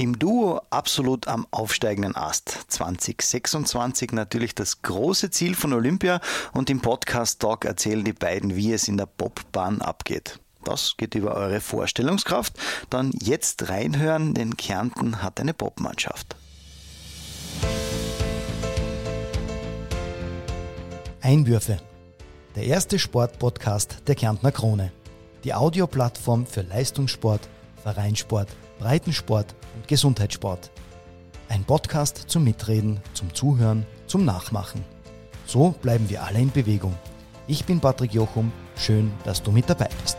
Im Duo absolut am aufsteigenden Ast. 2026 natürlich das große Ziel von Olympia und im Podcast Talk erzählen die beiden, wie es in der Bobbahn abgeht. Das geht über eure Vorstellungskraft. Dann jetzt reinhören, denn Kärnten hat eine Bobmannschaft. Einwürfe. Der erste Sportpodcast der Kärntner Krone. Die Audioplattform für Leistungssport, Vereinssport, Breitensport und Gesundheitssport. Ein Podcast zum Mitreden, zum Zuhören, zum Nachmachen. So bleiben wir alle in Bewegung. Ich bin Patrick Jochum. Schön, dass du mit dabei bist.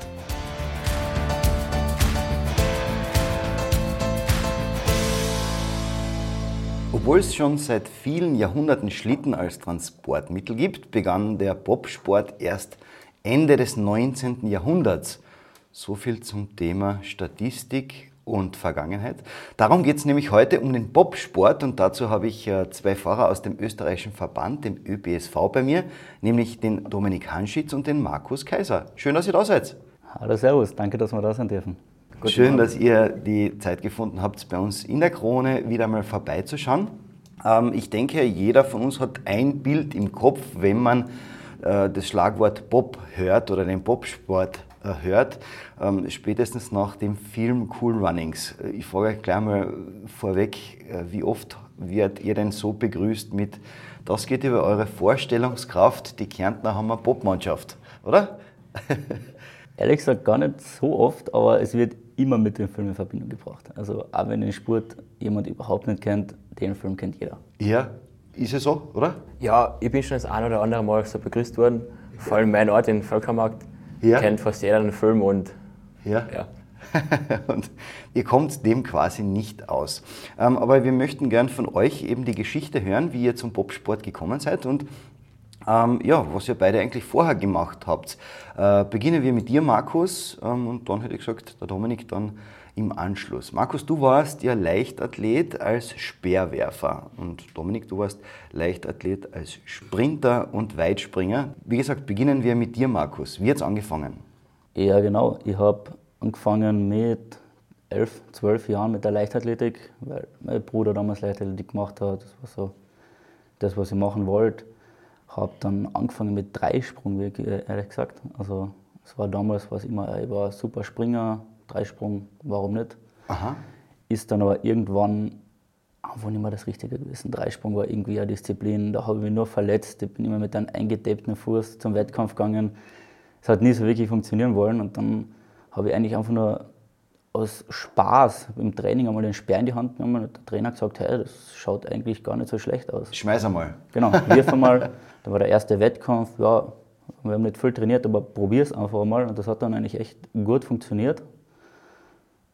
Obwohl es schon seit vielen Jahrhunderten Schlitten als Transportmittel gibt, begann der Bobsport erst Ende des 19. Jahrhunderts. So viel zum Thema Statistik und Vergangenheit. Darum geht es nämlich heute um den Bobsport und dazu habe ich äh, zwei Fahrer aus dem österreichischen Verband, dem ÖBSV, bei mir, nämlich den Dominik Hanschitz und den Markus Kaiser. Schön, dass ihr da seid. Hallo, Servus, danke, dass wir da sein dürfen. Guten Schön, Morgen. dass ihr die Zeit gefunden habt, bei uns in der Krone wieder mal vorbeizuschauen. Ähm, ich denke, jeder von uns hat ein Bild im Kopf, wenn man äh, das Schlagwort Bob hört oder den Bobsport hört, ähm, spätestens nach dem Film Cool Runnings. Ich frage euch gleich mal vorweg, äh, wie oft wird ihr denn so begrüßt mit, das geht über eure Vorstellungskraft, die Kärntner haben eine Bobmannschaft, oder? Ehrlich gesagt gar nicht so oft, aber es wird immer mit dem Film in Verbindung gebracht. Also auch wenn den Sport jemand überhaupt nicht kennt, den Film kennt jeder. Ja, ist es so, oder? Ja, ich bin schon das ein oder andere Mal so begrüßt worden. Vor allem mein Ort, den Völkermarkt, ja. kennt fast jeder den Film und ja. ja. und ihr kommt dem quasi nicht aus. Ähm, aber wir möchten gern von euch eben die Geschichte hören, wie ihr zum Bobsport gekommen seid und ähm, ja, was ihr beide eigentlich vorher gemacht habt. Äh, beginnen wir mit dir, Markus, ähm, und dann hätte ich gesagt, der Dominik dann im Anschluss. Markus, du warst ja Leichtathlet als Speerwerfer und Dominik, du warst Leichtathlet als Sprinter und Weitspringer. Wie gesagt, beginnen wir mit dir, Markus. Wie hat es angefangen? Ja, genau. Ich habe angefangen mit elf, zwölf Jahren mit der Leichtathletik, weil mein Bruder damals Leichtathletik gemacht hat. Das war so das, was ich machen wollte habe dann angefangen mit Dreisprung, ehrlich gesagt. Also es war damals was immer, ich war super Springer, Dreisprung, warum nicht? Aha. Ist dann aber irgendwann einfach nicht mehr das Richtige gewesen. Dreisprung war irgendwie eine Disziplin, da habe ich mich nur verletzt. Ich bin immer mit einem eingedeppten Fuß zum Wettkampf gegangen. Es hat nie so wirklich funktionieren wollen und dann habe ich eigentlich einfach nur aus Spaß im Training einmal den Speer in die Hand genommen und der Trainer gesagt, hey, das schaut eigentlich gar nicht so schlecht aus. Schmeiß einmal. Genau, wirf einmal. da war der erste Wettkampf, ja, wir haben nicht viel trainiert, aber probier es einfach einmal und das hat dann eigentlich echt gut funktioniert.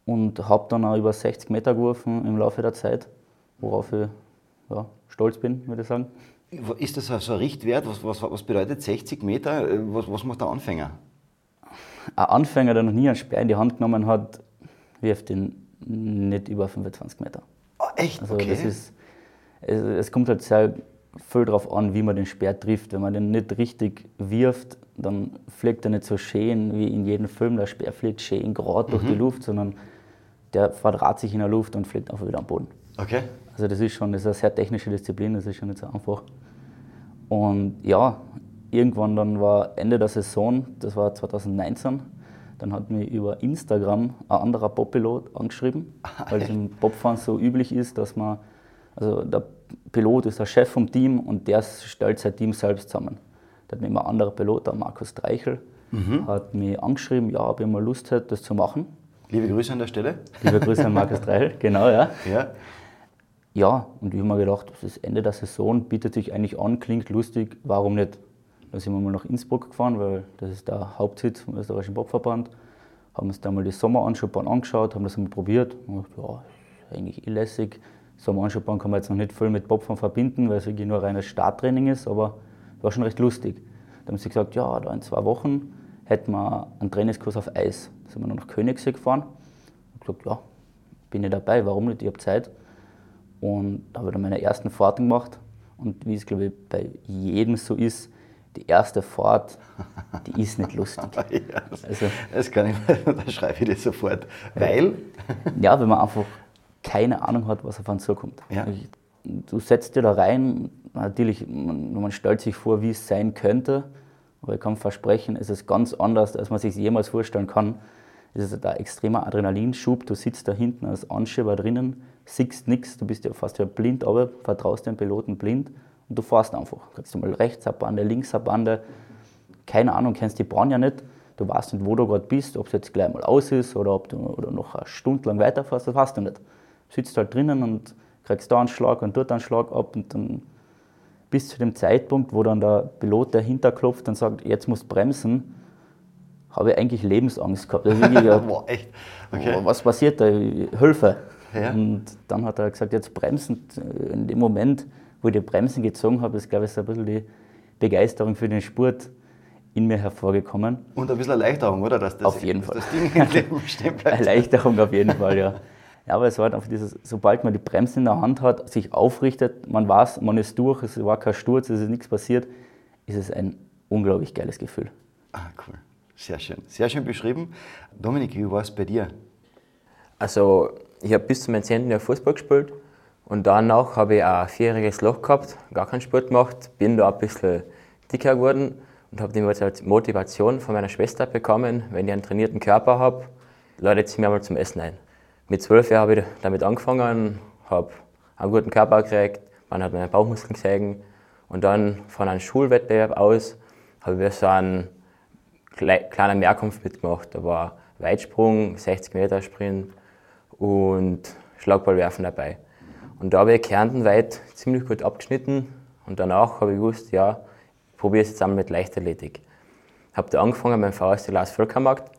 Und habe dann auch über 60 Meter geworfen im Laufe der Zeit, worauf ich ja, stolz bin, würde ich sagen. Ist das so ein Richtwert? Was, was, was bedeutet 60 Meter? Was, was macht der Anfänger? Ein Anfänger, der noch nie einen Speer in die Hand genommen hat, wirft ihn nicht über 25 Meter. Oh, echt? Also okay. das ist, es, es, kommt halt sehr viel darauf an, wie man den Speer trifft. Wenn man den nicht richtig wirft, dann fliegt er nicht so schön wie in jedem Film. Der Speer fliegt schön gerade mhm. durch die mhm. Luft, sondern der verdraht sich in der Luft und fliegt einfach wieder am Boden. Okay. Also das ist schon das ist eine sehr technische Disziplin, das ist schon nicht so einfach. Und ja, irgendwann dann war Ende der Saison, das war 2019, dann hat mich über Instagram ein anderer Bob-Pilot angeschrieben, ah, weil es im Bobfahren so üblich ist, dass man, also der Pilot ist der Chef vom Team und der stellt sein Team selbst zusammen. Da hat mich ein anderer Pilot, der Markus Dreichel, mhm. hat mich angeschrieben, ja, ob ich mal Lust hätte, das zu machen. Liebe Grüße an der Stelle. Liebe Grüße an Markus Dreichel, genau, ja. Ja, ja und ich habe mir gedacht, das ist Ende der Saison, bietet sich eigentlich an, klingt lustig, warum nicht? Da sind wir mal nach Innsbruck gefahren, weil das ist der Hauptsitz vom österreichischen Bobverband. Haben uns da mal die Sommeranschubahn angeschaut, haben das einmal probiert. Und ja, ist eigentlich eh lässig. Sommeranschubahn kann man jetzt noch nicht voll mit Bobfahren verbinden, weil es wirklich nur reines Starttraining ist, aber war schon recht lustig. Da haben sie gesagt, ja, da in zwei Wochen hätten wir einen Trainingskurs auf Eis. Da sind wir noch nach Königssee gefahren. Ich gesagt, ja, bin ich dabei, warum nicht, ich habe Zeit. Und da habe ich dann meine ersten Fahrten gemacht. Und wie es, glaube ich, bei jedem so ist, die erste Fahrt, die ist nicht lustig. ja, das, also, das kann ich, da schreibe ich dir sofort. Weil? ja, wenn man einfach keine Ahnung hat, was auf einen zukommt. Ja. Ich, du setzt dir da rein, natürlich, man, man, stellt sich vor, wie es sein könnte, aber ich kann versprechen, es ist ganz anders, als man sich jemals vorstellen kann. Es ist ein extremer Adrenalinschub, du sitzt da hinten als Anschieber drinnen, siehst nichts, du bist ja fast blind, aber vertraust dem Piloten blind und du fährst einfach. Kriegst du mal rechts eine Bande, links eine Bande, keine Ahnung, kennst die Bahn ja nicht, du weißt nicht, wo du gerade bist, ob es jetzt gleich mal aus ist oder ob du oder noch eine Stunde lang weiterfährst, das weißt du nicht. Du sitzt halt drinnen und kriegst da einen Schlag und dort einen Schlag ab und dann bis zu dem Zeitpunkt, wo dann der Pilot dahinter klopft und sagt, jetzt musst du bremsen, habe ich eigentlich Lebensangst gehabt. Also wirklich, Boah, echt? Okay. Was passiert da? Hilfe! Ja. Und dann hat er gesagt, jetzt bremsen. In dem Moment, wo ich die Bremsen gezogen habe, ist, glaube ich, so ein bisschen die Begeisterung für den Sport in mir hervorgekommen. Und ein bisschen Erleichterung, oder? Dass das, auf jeden Fall. das Ding im Leben stehen bleibt. Erleichterung auf jeden Fall, ja. Ja, aber es war halt einfach dieses, sobald man die Bremse in der Hand hat, sich aufrichtet, man weiß, man ist durch, es war kein Sturz, es ist nichts passiert, ist es ein unglaublich geiles Gefühl. Ah, cool. Sehr schön. Sehr schön beschrieben. Dominik, wie war es bei dir? Also, ich habe bis zum 10. Jahr Fußball gespielt und danach habe ich ein vierjähriges Loch gehabt, gar keinen Sport gemacht, bin da ein bisschen dicker geworden und habe die Motivation von meiner Schwester bekommen, wenn ich einen trainierten Körper habe, ladet sie mir mal zum Essen ein mit zwölf Jahren habe ich damit angefangen, habe einen guten Körper gekriegt, man hat meine Bauchmuskeln gesehen und dann von einem Schulwettbewerb aus habe ich so einen kleinen Mehrkampf mitgemacht. Da war Weitsprung, 60 Meter Sprint und Schlagballwerfen dabei. Und da habe ich kärntenweit ziemlich gut abgeschnitten und danach habe ich gewusst, ja, ich probiere es jetzt einmal mit Leichtathletik. Ich Habe da angefangen beim VSD Lars Völkermarkt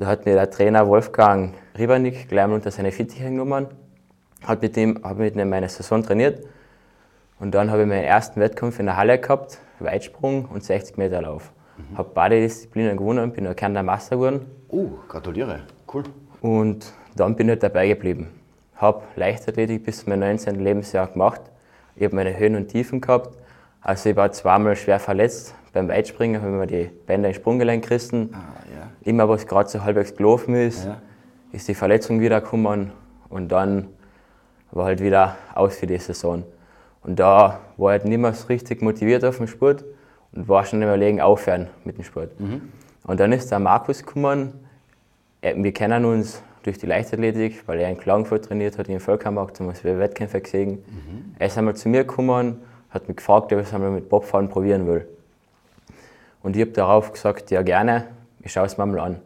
da hat mir der Trainer Wolfgang Riebernick gleich mal unter seine Fittiche genommen, hat mit ihm, habe mit ihm meine Saison trainiert und dann habe ich meinen ersten Wettkampf in der Halle gehabt, Weitsprung und 60 Meter Lauf. Mhm. Habe beide Disziplinen gewonnen, bin erkannt der Master geworden. Oh, gratuliere, cool. Und dann bin ich halt dabei geblieben. Habe Leichtathletik bis zu meinem 19. Lebensjahr gemacht. Ich habe meine Höhen und Tiefen gehabt. Also ich war zweimal schwer verletzt. Beim Weitspringen ich mir die Bänder im Sprunggelenk gerissen. Ah immer was gerade so halbwegs gelaufen ist, ja. ist die Verletzung wiedergekommen und dann war halt wieder aus für die Saison. Und da war ich halt nicht mehr so richtig motiviert auf dem Sport und war schon überlegen, aufhören mit dem Sport. Mhm. Und dann ist der Markus gekommen. Wir kennen uns durch die Leichtathletik, weil er in Klagenfurt trainiert hat, in Völkermarkt, haben wir Wettkämpfe gesehen. Mhm. Er ist einmal zu mir gekommen, hat mich gefragt, ob ich es einmal mit Bobfahren probieren will. Und ich habe darauf gesagt, ja gerne, ich schaue es mir mal an.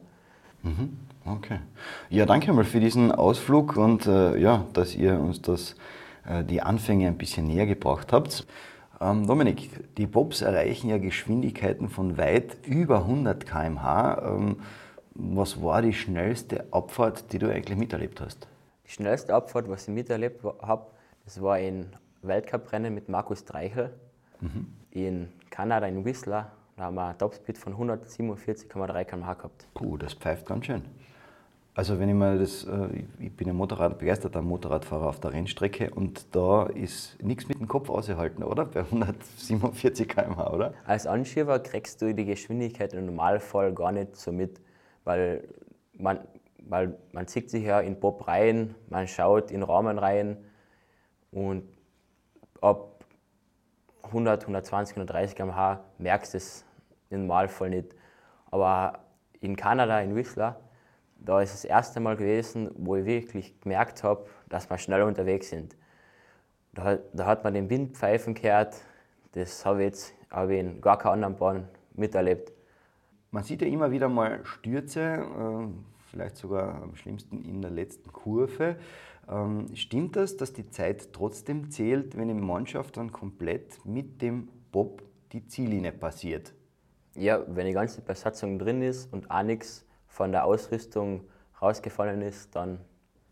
Mhm. Okay. Ja, danke mal für diesen Ausflug und äh, ja, dass ihr uns das, äh, die Anfänge ein bisschen näher gebracht habt. Ähm, Dominik, die Bobs erreichen ja Geschwindigkeiten von weit über 100 km/h. Ähm, was war die schnellste Abfahrt, die du eigentlich miterlebt hast? Die schnellste Abfahrt, was ich miterlebt habe, das war ein Weltcuprennen mit Markus Dreichel mhm. in Kanada, in Whistler. Da haben wir einen Topspeed von 147,3 km/h gehabt. Puh, das pfeift ganz schön. Also wenn ich mal das, äh, ich bin ein Motorrad, begeisterter Motorradfahrer auf der Rennstrecke und da ist nichts mit dem Kopf ausgehalten, oder? Bei 147 km/h, oder? Als Anschieber kriegst du die Geschwindigkeit im Normalfall gar nicht so mit, weil man, weil man zieht sich ja in Bob rein, man schaut in Rahmen rein und ab 100, 120, 130 km/h merkst du es im Normalfall nicht. Aber in Kanada, in Whistler, da ist das erste Mal gewesen, wo ich wirklich gemerkt habe, dass wir schnell unterwegs sind. Da, da hat man den Windpfeifen gehört, das habe ich jetzt hab ich in gar keiner anderen Bahn miterlebt. Man sieht ja immer wieder mal Stürze, äh, vielleicht sogar am schlimmsten in der letzten Kurve. Ähm, stimmt das, dass die Zeit trotzdem zählt, wenn eine Mannschaft dann komplett mit dem Bob die Ziellinie passiert? Ja, wenn die ganze Besatzung drin ist und auch nichts von der Ausrüstung rausgefallen ist, dann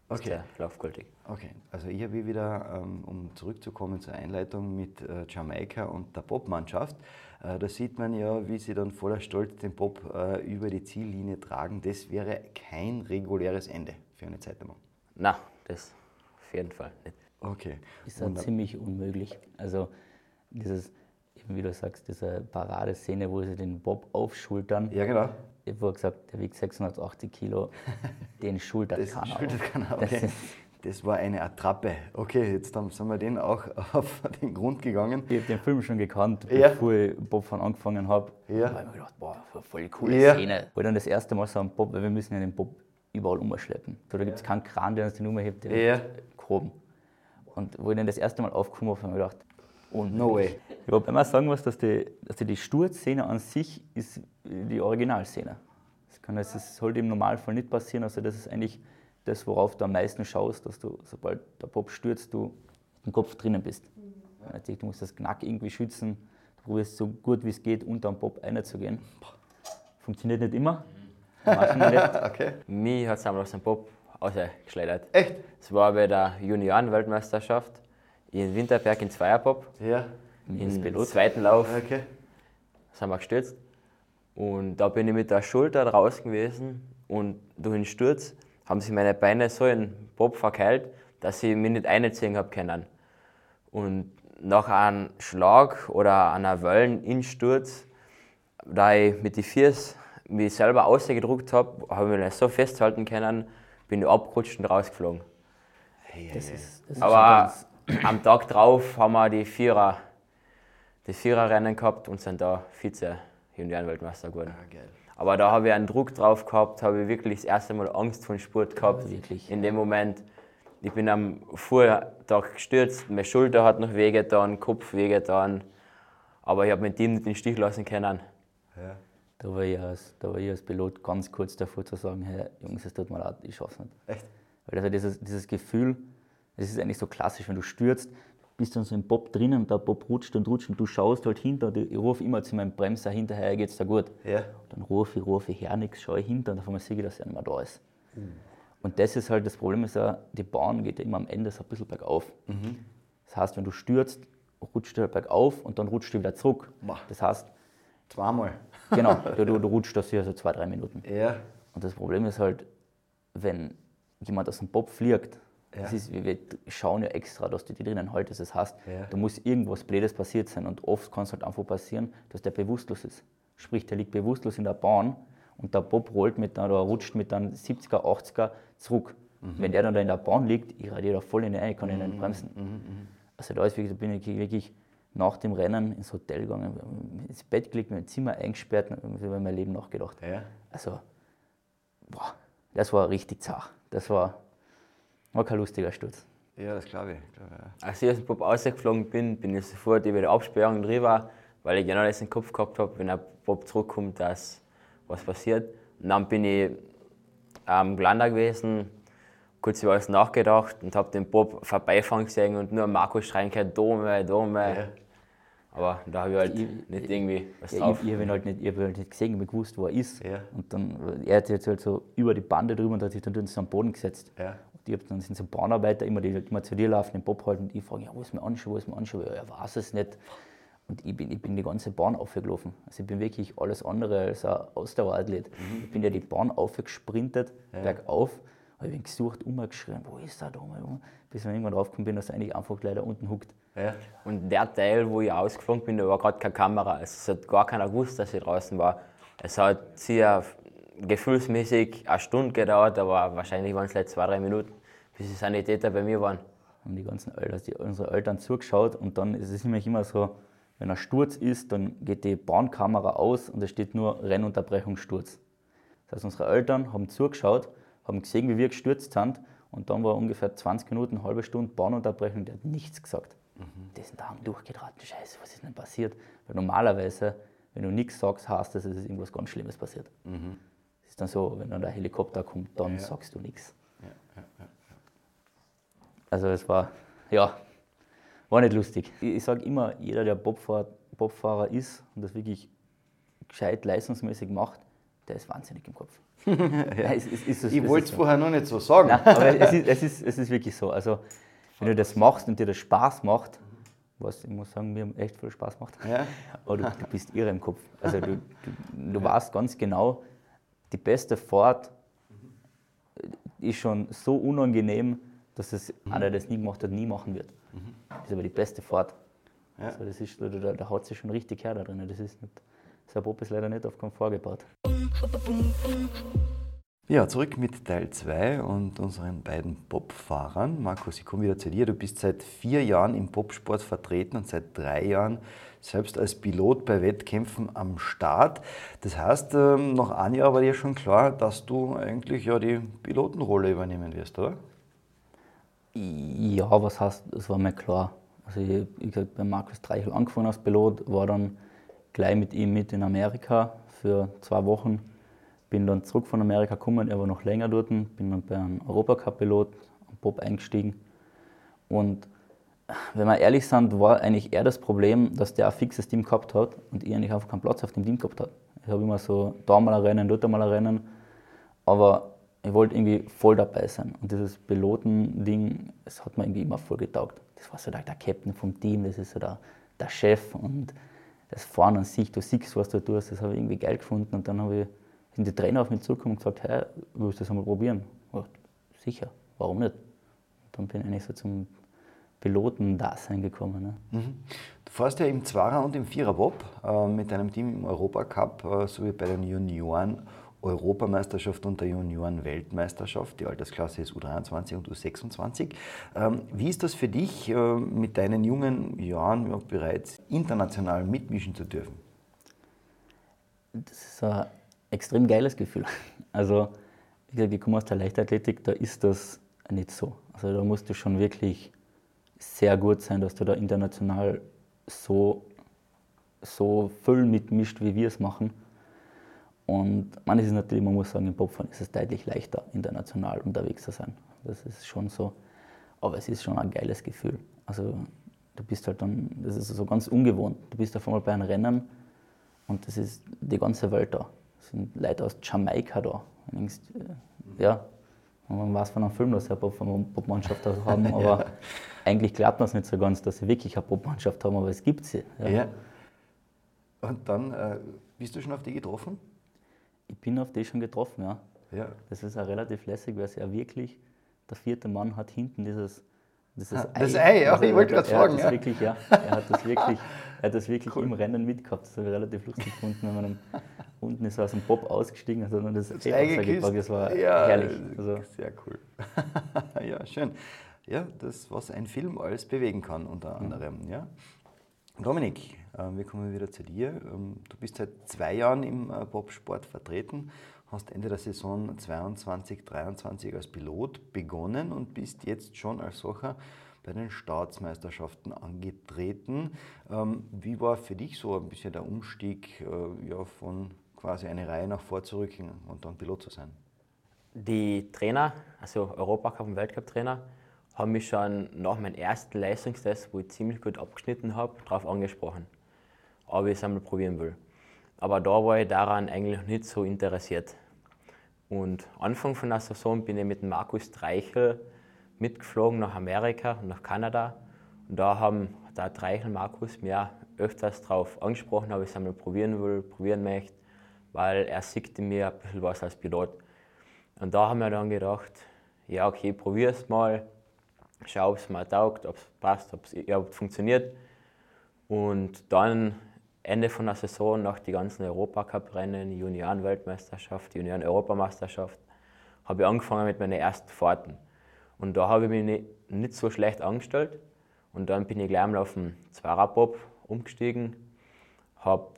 okay. ist der Lauf gültig. Okay, also ich habe wieder, ähm, um zurückzukommen zur Einleitung mit äh, Jamaika und der Bob-Mannschaft, da sieht man ja, wie sie dann voller Stolz den Bob äh, über die Ziellinie tragen. Das wäre kein reguläres Ende für eine Zeitnehmung. Nein, das auf jeden Fall nicht. Okay. Ist ja ziemlich unmöglich. Also dieses, wie du sagst, diese Paradeszene, wo sie den Bob aufschultern. Ja, genau. Ich habe gesagt, der wiegt 680 Kilo, den schultert das keiner. Schultert keiner, okay. Das ist Das war eine Attrappe. Okay, jetzt haben, sind wir den auch auf den Grund gegangen. Ich habe den Film schon gekannt, Ja. bevor ich Bobfahren angefangen habe. Ja. Da habe ich mir gedacht, boah, voll coole Ja. Szene. Weil dann das erste Mal so einen Bob, weil wir müssen ja den Bob überall umschleppen. So, da gibt es keinen Kran, der uns den umhebt, der Ja. gehoben. Und wo ich dann das erste Mal aufgekommen habe, habe ich mir gedacht, oh No way. Ich habe immer sagen muss, dass die, dass die, die Sturzszene an sich ist die Originalszene. Das kann das ist halt im Normalfall nicht passieren. Also das ist eigentlich das, worauf du am meisten schaust, dass du, sobald der Bob stürzt, du im Kopf drinnen bist. Natürlich, du musst das Knack irgendwie schützen. Du probierst so gut wie es geht, unter dem Bob reinzugehen. Funktioniert nicht immer. Manchmal nicht. Okay. Mich hat es einmal aus dem Bob rausgeschleudert. Echt? Es war bei der Junioren-Weltmeisterschaft in Winterberg in Zweierbob. Ja. Im Pilot. zweiten Lauf Okay. sind wir gestürzt. Und da bin ich mit der Schulter draußen gewesen und durch den Sturz haben sich meine Beine so in den Bob verkeilt, dass ich mich nicht einziehen habe können. Und nach einem Schlag oder einer Wellen in Sturz, da ich mit den Füßen mich selber ausgedruckt habe, habe ich mich so festhalten können, bin ich abgerutscht und rausgeflogen. Das ist, das Aber am Tag drauf haben wir die Vierer, die Viererrennen gehabt und sind da Vize-Juniorenweltmeister geworden. Ah, geil. Aber da habe ich einen Druck drauf gehabt, habe ich wirklich das erste Mal Angst vor dem Sport gehabt. Wirklich. In dem Moment. Ich bin am Vortag gestürzt, meine Schulter hat noch wehgetan, Kopf wehgetan. Aber ich habe mit dem nicht den Stich lassen können. Ja. Da war, ich als, da war ich als Pilot ganz kurz davor zu sagen, hey Jungs, es tut mir leid, ich schaff's nicht. Echt? Weil also dieses, dieses Gefühl, das ist eigentlich so klassisch, wenn du stürzt, bist dann so im Bob drinnen, der Bob rutscht und rutscht und du schaust halt hinter und ich rufe immer zu meinem Bremser hinterher, geht's da gut. Ja. Dann rufe ich, rufe ich her, nichts, schaue ich hinter und auf einmal sehe ich, dass er nicht mehr da ist. Und das ist halt das Problem, ist ja, die Bahn geht ja immer am Ende so ein bisschen bergauf. Das heißt, wenn du stürzt, rutscht du halt bergauf und dann rutscht du wieder zurück. Boah. Das heißt, Zweimal. genau, du, du, du rutscht das hier so zwei, drei Minuten. Ja. Und das Problem ist halt, wenn jemand aus dem Bob fliegt, das Ja. ist, wir schauen ja extra, dass du die drinnen haltest. Das heißt, Ja. da muss irgendwas Blödes passiert sein. Und oft kann es halt einfach passieren, dass der bewusstlos ist. Sprich, der liegt bewusstlos in der Bahn und der Bob rollt mit einer, oder rutscht mit einem 70er, 80er zurück. Mhm. Wenn der dann da in der Bahn liegt, ich radiere da voll in die ein, kann ich Mhm. nicht bremsen. Also da ist wirklich, da bin ich wirklich nach dem Rennen ins Hotel gegangen, ins Bett gelegt, mein Zimmer eingesperrt und über mein Leben nachgedacht. Ja. Also, boah, das war richtig zart. Das war, war kein lustiger Sturz. Ja, das glaube ich. Glaub ich ja. Als ich aus dem Bob rausgeflogen bin, bin ich sofort über die Absperrung drüber, weil ich genau das im Kopf gehabt habe, wenn ein Bob zurückkommt, dass was passiert. Und dann bin ich am Glander gewesen, kurz über alles nachgedacht und habe den Bob vorbeifahren gesehen und nur Marco schreien gehört, Dome, Dome. Ja. Aber da habe ich halt Ich- nicht irgendwie was Ja, drauf. ich ich habe ihn halt nicht, ich halt nicht gesehen, ich hab gewusst, wo er ist. Ja. Und dann, er hat sich jetzt halt so über die Bande drüber und hat sich dann so am Boden gesetzt. Ja. Ich hab dann sind so Bahnarbeiter immer, die halt immer zu dir laufen, den Bob halten und ich frage, ja, wo ist mein Anschuh, wo ist mein Anschuh? Ja, er weiß es nicht. Und ich bin, ich bin die ganze Bahn aufgelaufen. Also ich bin wirklich alles andere als ein Ausdauerathlet. Mhm. Ich bin ja die Bahn aufgesprintet, bergauf, habe ihn gesucht, umgeschrien, wo ist er da? Bis ich irgendwann draufgekommen bin, dass er eigentlich einfach leider unten huckt. Ja. Und der Teil, wo ich ausgeflogen bin, da war gerade keine Kamera. Also es hat gar keiner gewusst, dass ich draußen war. Es hat sehr gefühlsmäßig eine Stunde gedauert, aber wahrscheinlich waren es vielleicht zwei, drei Minuten, bis die Sanitäter bei mir waren. haben die ganzen Eltern, die, unsere Eltern zugeschaut und dann ist es nämlich immer so, wenn ein Sturz ist, dann geht die Bahnkamera aus und es steht nur Rennunterbrechung, Sturz. Das heißt, unsere Eltern haben zugeschaut, haben gesehen, wie wir gestürzt sind und dann war ungefähr 20 Minuten, eine halbe Stunde Bahnunterbrechung, der hat nichts gesagt. Die sind da haben durchgedraht, Scheiße, was ist denn passiert? Weil normalerweise, wenn du nichts sagst, heißt das, es ist irgendwas ganz Schlimmes passiert. Es ist dann so, wenn dann der Helikopter kommt, dann sagst du nichts. Also es war, ja, war nicht lustig. Ich, ich sage immer, jeder, der Bobfahr, Bobfahrer ist und das wirklich gescheit leistungsmäßig macht, der ist wahnsinnig im Kopf. ja. es, es, es, Ich wollte es so. vorher noch nicht so sagen. Nein, aber es ist, es, ist, es ist wirklich so. Also, wenn du das machst und dir das Spaß macht, was ich muss sagen, mir echt viel Spaß macht, Ja. aber du, du bist irre im Kopf. Also du, du, du weißt ganz genau, die beste Fahrt ist schon so unangenehm, dass es einer, der das nie gemacht hat, nie machen wird. Das ist aber die beste Fahrt. Ja. Also das ist, da, da, da haut sich schon richtig her da drin. Das ist nicht, das Bob ist leider nicht auf Komfort gebaut. Ja, zurück mit Teil 2 und unseren beiden Bobfahrern. Markus, ich komme wieder zu dir. Du bist seit vier Jahren im Bobsport vertreten und seit drei Jahren selbst als Pilot bei Wettkämpfen am Start. Das heißt, ähm, nach einem Jahr war dir schon klar, dass du eigentlich ja die Pilotenrolle übernehmen wirst, oder? Ja, was heißt, das war mir klar. Also ich, ich habe bei Markus Dreichel angefangen als Pilot, war dann gleich mit ihm mit in Amerika für zwei Wochen bin dann zurück von Amerika gekommen, er war noch länger dort, bin dann bei einem Europacup-Pilot Bob eingestiegen. Und wenn wir ehrlich sind, war eigentlich eher das Problem, dass der ein fixes Team gehabt hat und ich eigentlich einfach keinen Platz auf dem Team gehabt habe. Ich habe immer so da mal ein Rennen, dort mal ein Rennen, aber ich wollte irgendwie voll dabei sein. Und dieses Pilotending, das hat mir irgendwie immer voll getaugt. Das war so der, der Captain vom Team, das ist so der, der Chef und das Fahren an sich, du siehst, was du tust, das habe ich irgendwie geil gefunden. Und dann habe ich sind die Trainer auf mich zugekommen und gesagt, hey, willst du das einmal probieren? Ich dachte, sicher, warum nicht? Und dann bin ich eigentlich so zum Piloten-Dasein gekommen. Ne? Mhm. Du fährst ja im Zwarer und im Vierer-Bob äh, mit deinem Team im Europacup äh, sowie bei den Junioren Europameisterschaft und der Junioren-Weltmeisterschaft. Die Altersklasse ist U23 und U26. Ähm, wie ist das für dich, äh, mit deinen jungen Jahren ja, bereits international mitmischen zu dürfen? Das ist ein extrem geiles Gefühl. Also, wie gesagt, ich komme aus der Leichtathletik, da ist das nicht so. Also, da musst du schon wirklich sehr gut sein, dass du da international so, so voll mitmischt, wie wir es machen. Und man ist natürlich, man muss sagen, im Popfahren ist es deutlich leichter, international unterwegs zu sein. Das ist schon so. Aber es ist schon ein geiles Gefühl. Also du bist halt dann, das ist so ganz ungewohnt. Du bist auf einmal bei einem Rennen und das ist die ganze Welt da sind Leute aus Jamaika da. Denkst, äh, ja, man weiß von einem Film, dass sie eine Popmannschaft haben, aber ja. eigentlich glaubt man es nicht so ganz, dass sie wirklich eine Popmannschaft haben, aber es gibt sie. Ja. ja. Und dann äh, bist du schon auf die getroffen? Ich bin auf die schon getroffen, ja. ja. Das ist auch relativ lässig, weil es ja wirklich, der vierte Mann hat hinten dieses das, Ei. Das Ei, ja, also, ich wollte gerade fragen. Ja. Wirklich, ja. Er hat das wirklich, er hat das wirklich cool. im Rennen mitgehabt. Das habe ich relativ lustig gefunden, wenn man unten ist aus dem Bob ausgestiegen hat und das, das Ei gepackt. Das war ja, herrlich. Also. Sehr cool. ja, schön. Ja, das, was ein Film alles bewegen kann, unter anderem. Mhm. Ja. Dominik, äh, wir kommen wieder zu dir. Ähm, du bist seit zwei Jahren im äh, Bobsport vertreten hast Ende der Saison 22, 23 als Pilot begonnen und bist jetzt schon als solcher bei den Staatsmeisterschaften angetreten. Ähm, wie war für dich so ein bisschen der Umstieg äh, ja, von quasi eine Reihe nach vor zurück und dann Pilot zu sein? Die Trainer, also Europacup und Weltcup-Trainer, haben mich schon nach meinem ersten Leistungstest, wo ich ziemlich gut abgeschnitten habe, darauf angesprochen, ob ich es einmal probieren will. Aber da war ich daran eigentlich nicht so interessiert. Und Anfang von der Saison bin ich mit Markus Dreichel mitgeflogen nach Amerika und nach Kanada. Und da haben der Dreichel Markus mir öfters darauf angesprochen, ob ich es einmal probieren will, probieren möchte, weil er sieht in mir ein bisschen was als Pilot. Und da haben wir dann gedacht, ja okay, probier es mal, schau, ob es mir taugt, ob es passt, ob es überhaupt funktioniert. Und dann Ende von der Saison nach die ganzen Europacup-Rennen, Junioren-Weltmeisterschaft, Junioren-Europameisterschaft, habe ich angefangen mit meinen ersten Fahrten. Und da habe ich mich nicht, nicht so schlecht angestellt. Und dann bin ich gleich mal auf den Zwarer-Bob umgestiegen, habe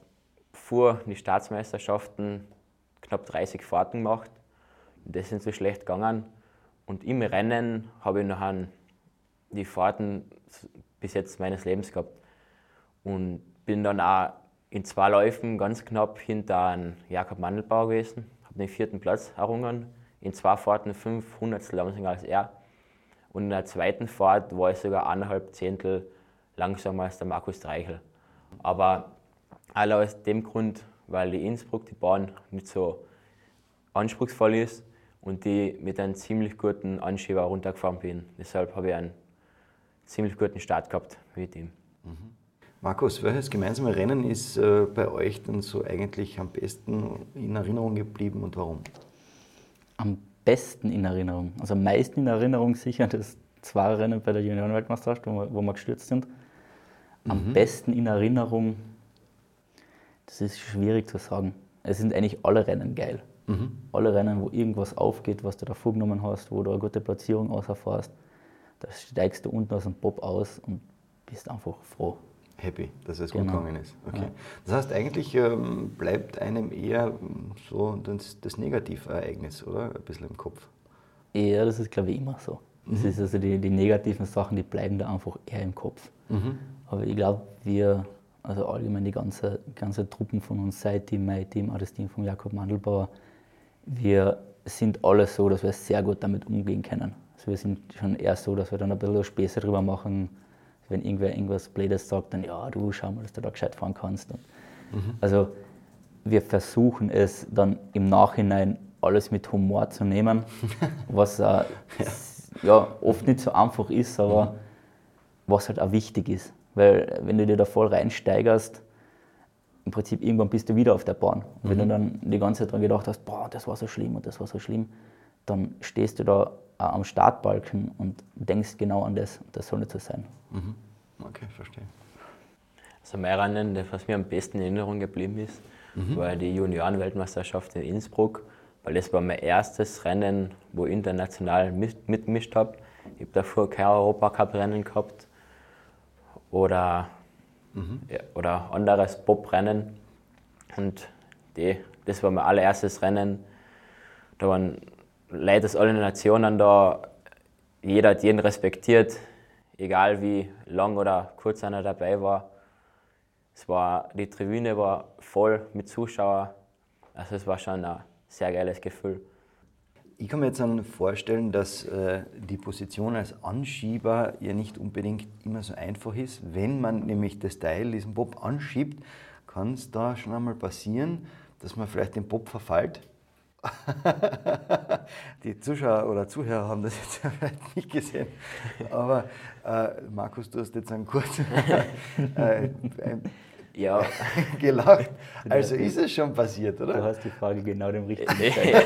vor die Staatsmeisterschaften knapp 30 Fahrten gemacht. Das sind so schlecht gegangen. Und im Rennen habe ich nachher die Fahrten bis jetzt meines Lebens gehabt. Und bin dann auch in zwei Läufen ganz knapp hinter Jakob Mandelbauer gewesen, habe den vierten Platz errungen. In zwei Fahrten fünf Hundertstel langsamer als er. Und in der zweiten Fahrt war ich sogar eineinhalb Zehntel langsamer als der Markus Dreichel. Aber alle aus dem Grund, weil die Innsbruck, die Bahn, nicht so anspruchsvoll ist und die mit einem ziemlich guten Anschieber runtergefahren bin. Deshalb habe ich einen ziemlich guten Start gehabt mit ihm. Mhm. Markus, welches gemeinsame Rennen ist äh, bei euch denn so eigentlich am besten in Erinnerung geblieben und warum? Am besten in Erinnerung, also am meisten in Erinnerung sicher das zwei Rennen bei der Juniorenweltmeisterschaft, wo wir, wo wir gestürzt sind. Am mhm. besten in Erinnerung, das ist schwierig zu sagen. Es sind eigentlich alle Rennen geil. Alle Rennen, wo irgendwas aufgeht, was du da vorgenommen hast, wo du eine gute Platzierung auserfährst, da steigst du unten aus dem Bob aus und bist einfach froh. Happy, dass es Genau. gut gegangen ist. Okay. Das heißt, eigentlich ähm, bleibt einem eher ähm, so das, das Negativereignis, oder? Ein bisschen im Kopf. Ja, das ist, glaube ich, immer so. Das ist also die, die negativen Sachen, die bleiben da einfach eher im Kopf. Aber ich glaube, wir, also allgemein die ganze, ganze Truppen von uns, sein Team, mein Team, auch das Team von Jakob Mandelbauer, wir sind alle so, dass wir sehr gut damit umgehen können. Also wir sind schon eher so, dass wir dann ein bisschen Späße drüber machen. Wenn irgendwer irgendwas Blödes sagt, dann ja, du schau mal, dass du da gescheit fahren kannst. Und Also wir versuchen es dann im Nachhinein alles mit Humor zu nehmen, was äh, ja. oft nicht so einfach ist, aber was halt auch wichtig ist. Weil wenn du dir da voll reinsteigerst, im Prinzip irgendwann bist du wieder auf der Bahn. Und wenn du dann die ganze Zeit dran gedacht hast, boah, das war so schlimm und das war so schlimm, dann stehst du da am Startbalken und denkst genau an das. Das soll nicht so sein. Okay, verstehe. Also mein Rennen, das, was mir am besten in Erinnerung geblieben ist, war die Junioren-Weltmeisterschaft in Innsbruck, weil das war mein erstes Rennen, wo ich international mit- mitgemischt habe. Ich habe davor kein Europacup-Rennen gehabt oder, ja, oder anderes Bob-Rennen. Und die, das war mein allererstes Rennen. Da waren Leute aus allen Nationen da. Jeder hat jeden respektiert, egal wie lang oder kurz einer dabei war. Es war, die Tribüne war voll mit Zuschauern. Also es war schon ein sehr geiles Gefühl. Ich kann mir jetzt vorstellen, dass äh, die Position als Anschieber ja nicht unbedingt immer so einfach ist. Wenn man nämlich das Teil, diesen Bob anschiebt, kann es da schon einmal passieren, dass man vielleicht den Bob verfallt. die Zuschauer oder Zuhörer haben das jetzt vielleicht nicht gesehen. Aber äh, Markus, du hast jetzt einen kurzen äh, Ja, gelacht. Also ist es schon passiert, Du oder? hast die Frage genau dem richtigen gestellt.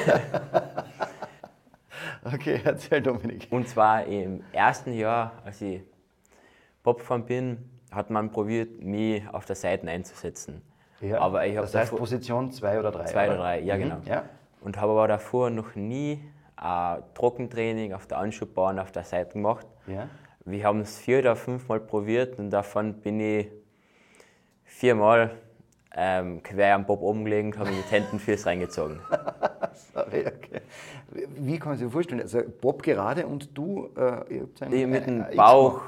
Okay, erzähl Dominik. und zwar im ersten Jahr, als ich Bob gefahren bin, hat man probiert, mich auf der Seite einzusetzen. Ja, Aber ich habe das heißt davor- Position 2 oder 3. Zwei oder drei, ja genau. Ja. Und habe aber davor noch nie ein Trockentraining auf der Anschubbahn auf der Seite gemacht. Ja. Wir haben es vier oder fünfmal probiert und davon bin ich viermal ähm, quer am Bob oben gelegen und habe mit Händen fürs reingezogen. Sorry, okay. Wie kann man sich vorstellen? Also Bob gerade und du, äh, ihr habt mit ein- dem Bauch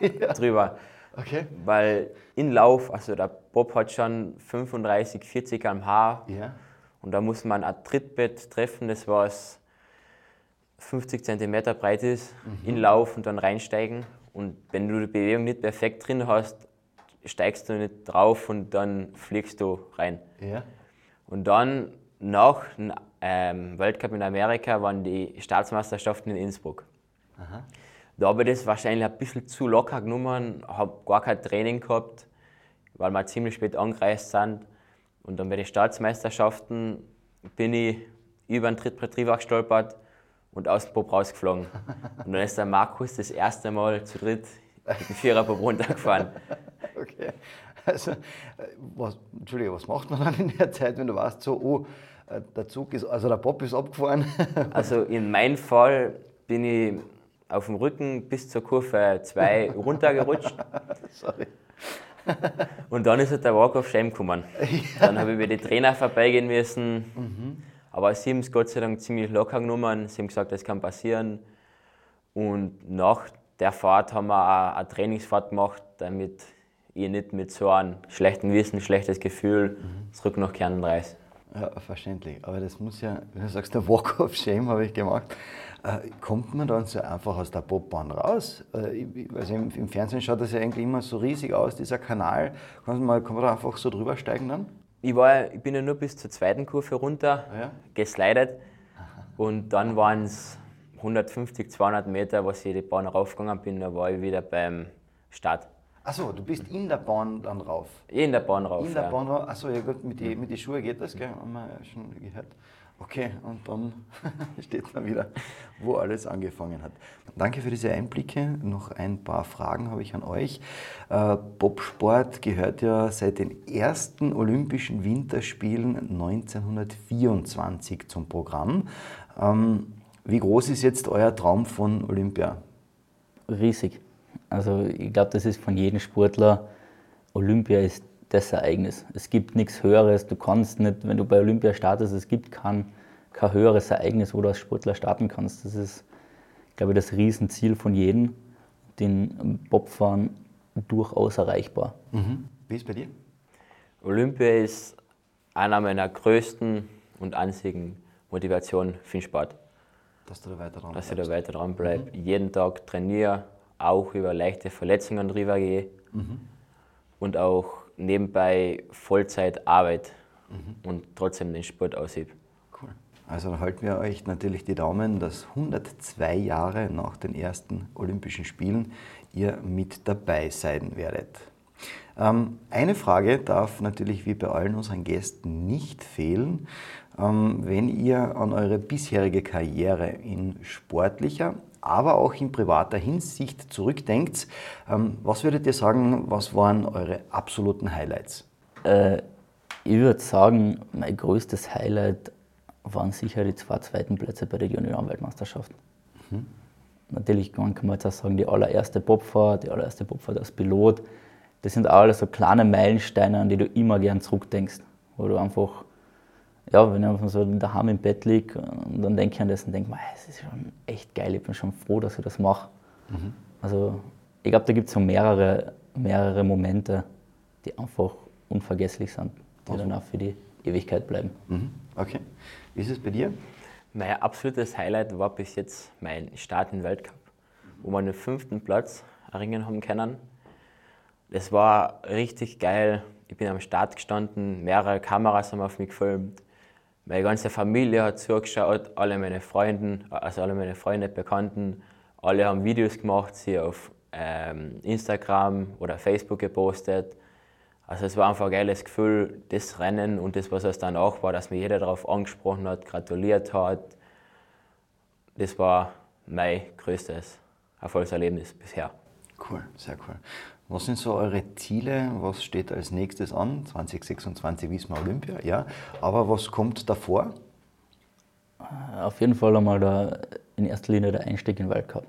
X-Mann. drüber. Okay. Weil in Lauf, also der Bob hat schon 35, 40 km/h Ja. Und da muss man ein Trittbett treffen, das was 50 cm breit ist, in Lauf und dann reinsteigen. Und wenn du die Bewegung nicht perfekt drin hast, steigst du nicht drauf und dann fliegst du rein. Ja. Und dann nach dem ähm, Weltcup in Amerika waren die Staatsmeisterschaften in Innsbruck. Da habe ich das wahrscheinlich ein bisschen zu locker genommen, habe gar kein Training gehabt, weil wir ziemlich spät angereist sind. Und dann bei den Staatsmeisterschaften bin ich über den Trittbretttriebwerk gestolpert und aus dem Bob rausgeflogen. Und dann ist der Markus das erste Mal zu dritt mit dem Viererbob runtergefahren. Okay. Also, äh, was, Entschuldige, was macht man dann in der Zeit, wenn du weißt, so, oh, äh, der Zug ist, also der Bob ist abgefahren? Also in meinem Fall bin ich auf dem Rücken bis zur Kurve 2 runtergerutscht Sorry. und dann ist halt der Walk of Shame gekommen. Dann habe ich über die Trainer vorbeigehen müssen, aber sie haben es Gott sei Dank ziemlich locker genommen. Sie haben gesagt, das kann passieren. Und nach der Fahrt haben wir auch eine Trainingsfahrt gemacht, damit ich nicht mit so einem schlechten Wissen, schlechtes Gefühl zurück nach Kärnten reise. Ja, verständlich. Aber das muss ja, wenn du sagst, der Walk of Shame habe ich gemacht, kommt man dann so einfach aus der Bobbahn raus? Äh, also im, im Fernsehen schaut das ja eigentlich immer so riesig aus, dieser Kanal. Kann man, kann man da einfach so drüber steigen dann? Ich, war, ich bin ja nur bis zur zweiten Kurve runter Ja. geslidet und dann waren es 150, 200 Meter, was ich die Bahn raufgegangen bin, da war ich wieder beim Start. Achso, du bist in der Bahn dann rauf. In der Bahn rauf. In der ja. Bahn rauf. Achso, ja gut, mit den mit die Schuhen geht das, gell? Haben wir ja schon gehört. Okay, und dann steht man wieder, wo alles angefangen hat. Danke für diese Einblicke. Noch ein paar Fragen habe ich an euch. Äh, Bobsport gehört ja seit den ersten Olympischen Winterspielen 1924 zum Programm. Ähm, wie groß ist jetzt euer Traum von Olympia? Riesig. Also ich glaube, das ist von jedem Sportler. Olympia ist das Ereignis. Es gibt nichts Höheres. Du kannst nicht, wenn du bei Olympia startest, es gibt kein, kein höheres Ereignis, wo du als Sportler starten kannst. Das ist, glaube ich, das Riesenziel von jedem, den Bobfahren durchaus erreichbar. Mhm. Wie ist es bei dir? Olympia ist einer meiner größten und einzigen Motivationen für den Sport. Dass du da weiter dran Dass ich bleibst. da weiter dran bleibe. Jeden Tag trainiere, auch über leichte Verletzungen drüber gehe und auch nebenbei Vollzeit arbeite und trotzdem den Sport ausübe. Cool. Also dann halten wir euch natürlich die Daumen, dass 102 Jahre nach den ersten Olympischen Spielen ihr mit dabei sein werdet. Ähm, eine Frage darf natürlich wie bei allen unseren Gästen nicht fehlen. Ähm, wenn ihr an eure bisherige Karriere in sportlicher, aber auch in privater Hinsicht zurückdenkt, ähm, was würdet ihr sagen, was waren eure absoluten Highlights? Äh, ich würde sagen, mein größtes Highlight waren sicher die zwei zweiten Plätze bei der Juniorenweltmeisterschaften. Natürlich kann man jetzt auch sagen, die allererste Bobfahrt, die allererste Bobfahrt als Pilot. Das sind alles so kleine Meilensteine, an die du immer gern zurückdenkst. Wo du einfach, ja, wenn ich einfach so daheim im Bett liege und dann denke ich an das und denke, es ist schon echt geil, ich bin schon froh, dass ich das mache. Also ich glaube, da gibt es so mehrere, mehrere Momente, die einfach unvergesslich sind, die dann auch für die Ewigkeit bleiben. Mhm. Okay. Wie ist es bei dir? Mein absolutes Highlight war bis jetzt mein Start im Weltcup, wo wir den fünften Platz erringen haben können. Das war richtig geil. Ich bin am Start gestanden, mehrere Kameras haben auf mich gefilmt. Meine ganze Familie hat zugeschaut, alle meine Freunde, also alle meine Freunde, Bekannten, alle haben Videos gemacht, sie auf ähm, Instagram oder Facebook gepostet. Also es war einfach ein geiles Gefühl, das Rennen und das, was es dann auch war, dass mir jeder darauf angesprochen hat, gratuliert hat. Das war mein größtes Erfolgserlebnis bisher. Cool, sehr cool. Was sind so eure Ziele? Was steht als nächstes an? 2026 wissen wir Olympia, ja. Aber was kommt davor? Auf jeden Fall einmal der, in erster Linie der Einstieg in den Weltcup.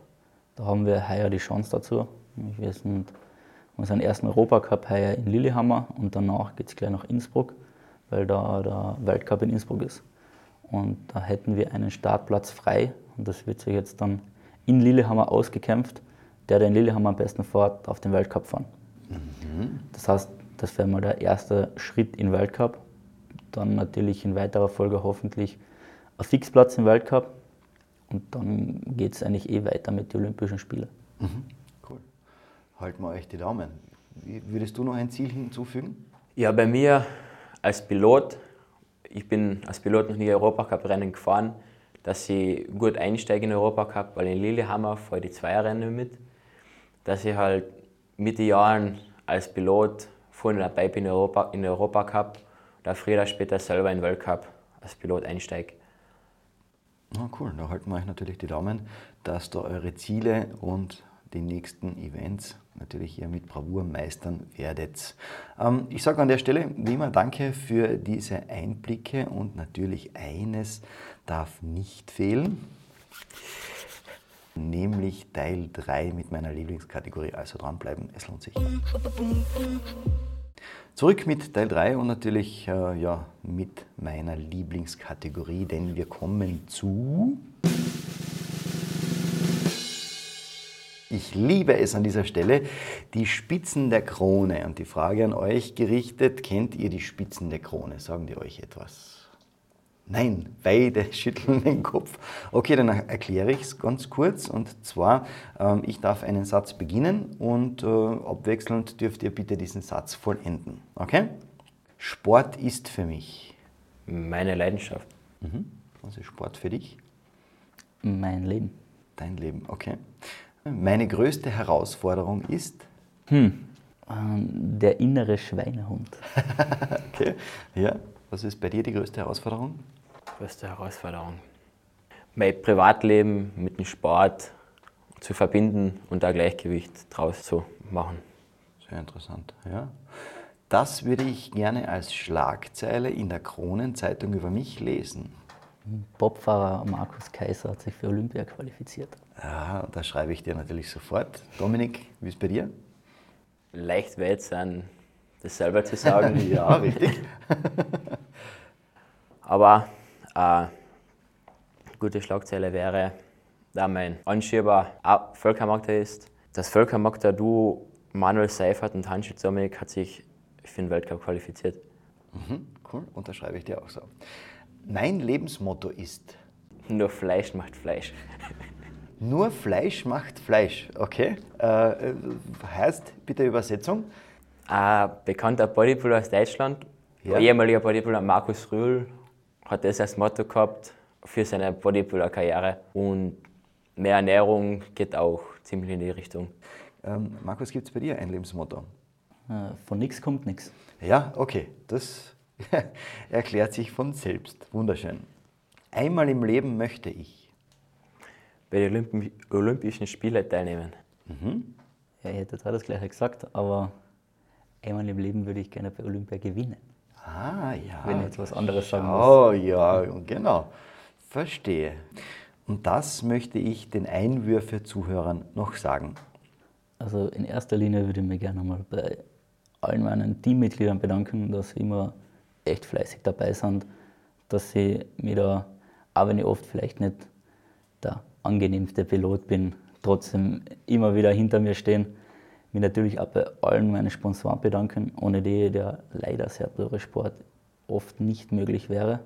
Da haben wir heuer die Chance dazu. Wir sind unseren ersten Europacup heuer in Lillehammer und danach geht es gleich nach Innsbruck, weil da der Weltcup in Innsbruck ist. Und da hätten wir einen Startplatz frei und das wird sich jetzt dann in Lillehammer ausgekämpft. Der, der in Lillehammer am besten fährt, darf den Weltcup fahren. Das heißt, das wäre mal der erste Schritt in den Weltcup. Dann natürlich in weiterer Folge hoffentlich ein Fixplatz im Weltcup. Und dann geht es eigentlich eh weiter mit den Olympischen Spielen. Cool. Halten wir euch die Daumen. Würdest du noch ein Ziel hinzufügen? Ja, bei mir als Pilot, ich bin als Pilot noch nie Europacup-Rennen gefahren, dass ich gut einsteige in den Europacup, weil in Lillehammer fahre ich die Zweierrennen mit, dass ich halt mit den Jahren als Pilot vorne dabei bin in Europa, in den Europacup oder früher oder später selber in den Weltcup als Pilot einsteige. Na cool, da halten wir euch natürlich die Daumen, dass da eure Ziele und die nächsten Events natürlich hier mit Bravour meistern werdet. Ähm, ich sage an der Stelle wie immer danke für diese Einblicke und natürlich eines darf nicht fehlen, nämlich Teil 3 mit meiner Lieblingskategorie. Also dranbleiben, es lohnt sich. Zurück mit Teil 3 und natürlich äh, ja, mit meiner Lieblingskategorie, denn wir kommen zu. Ich liebe es an dieser Stelle, die Spitzen der Krone. Und die Frage an euch gerichtet, kennt ihr die Spitzen der Krone? Sagen die euch etwas? Nein, beide schütteln den Kopf. Okay, dann erkläre ich es ganz kurz. Und zwar, ähm, ich darf einen Satz beginnen und äh, abwechselnd dürft ihr bitte diesen Satz vollenden. Okay? Sport ist für mich. Meine Leidenschaft. Was ist Sport für dich? Mein Leben. Dein Leben, okay. Meine größte Herausforderung ist, Ähm, der innere Schweinehund. okay, ja, was ist bei dir die größte Herausforderung? Größte Herausforderung. Mein Privatleben mit dem Sport zu verbinden und da Gleichgewicht draus zu machen. Sehr interessant, ja. Das würde ich gerne als Schlagzeile in der Kronenzeitung über mich lesen. Bobfahrer Markus Kaiser hat sich für Olympia qualifiziert. Ja, da schreibe ich dir natürlich sofort. Dominik, wie ist es bei dir? Leicht weit sein, das selber zu sagen. ja, richtig. Aber äh, gute Schlagzeile wäre, da mein Anschieber auch Völkermakter ist. Das Völkermakter-Duo Manuel Seifert und Hansi Dominik hat sich für den Weltcup qualifiziert. Mhm, cool, unterschreibe ich dir auch so. Mein Lebensmotto ist. Nur Fleisch macht Fleisch. Nur Fleisch macht Fleisch, okay. Äh, heißt bitte Übersetzung? Ein bekannter Bodybuilder aus Deutschland, Ja. ehemaliger Bodybuilder Markus Rühl, hat das als Motto gehabt für seine Bodybuilder-Karriere. Und mehr Ernährung geht auch ziemlich in die Richtung. Ähm, Markus, gibt es bei dir ein Lebensmotto? Äh, Von nichts kommt nichts. Ja, okay, das erklärt sich von selbst. Wunderschön. Einmal im Leben möchte ich. Bei den Olympi Olympischen Spielen teilnehmen. Ja, ich hätte zwar das gleiche gesagt, aber einmal im Leben würde ich gerne bei Olympia gewinnen. Ah, ja. Wenn ich jetzt was anderes sagen muss. Oh, ja, genau. Verstehe. Und das möchte ich den Einwürfe-Zuhörern noch sagen. Also in erster Linie würde ich mich gerne mal bei allen meinen Teammitgliedern bedanken, dass sie immer echt fleißig dabei sind, dass sie mir da, auch wenn ich oft vielleicht nicht der angenehmste Pilot bin, trotzdem immer wieder hinter mir stehen. Mich natürlich auch bei allen meinen Sponsoren bedanken, ohne die der leider sehr teure Sport oft nicht möglich wäre.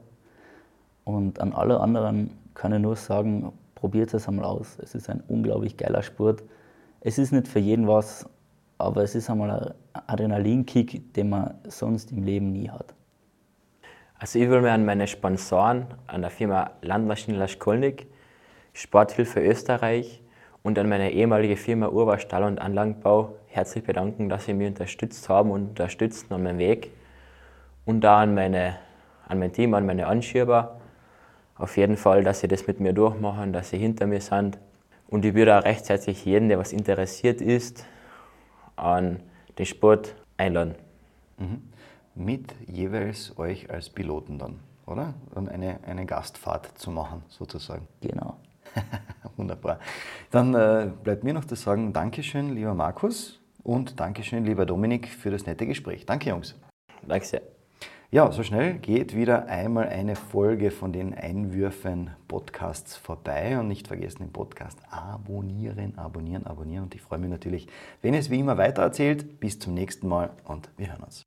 Und an alle anderen kann ich nur sagen, probiert es einmal aus. Es ist ein unglaublich geiler Sport. Es ist nicht für jeden was, aber es ist einmal ein Adrenalinkick, den man sonst im Leben nie hat. Also ich will mir an meine Sponsoren, an der Firma Landmaschinenler Skolnik, Sporthilfe Österreich und an meine ehemalige Firma Urbar Stall- und Anlagenbau herzlich bedanken, dass sie mich unterstützt haben und unterstützen an meinem Weg. Und da an, meine, an mein Team, an meine Anschieber. Auf jeden Fall, dass sie das mit mir durchmachen, dass sie hinter mir sind. Und ich würde auch rechtzeitig jeden, der was interessiert ist, an den Sport einladen. Mit jeweils euch als Piloten dann, oder? Dann eine, eine Gastfahrt zu machen, sozusagen. Genau. Wunderbar. Dann äh, bleibt mir noch zu sagen, Dankeschön, lieber Markus und Dankeschön, lieber Dominik, für das nette Gespräch. Danke, Jungs. Danke sehr. Ja, so schnell geht wieder einmal eine Folge von den Einwürfen Podcasts vorbei und nicht vergessen den Podcast abonnieren, abonnieren, abonnieren und ich freue mich natürlich, wenn ihr es wie immer weitererzählt. Bis zum nächsten Mal und wir hören uns.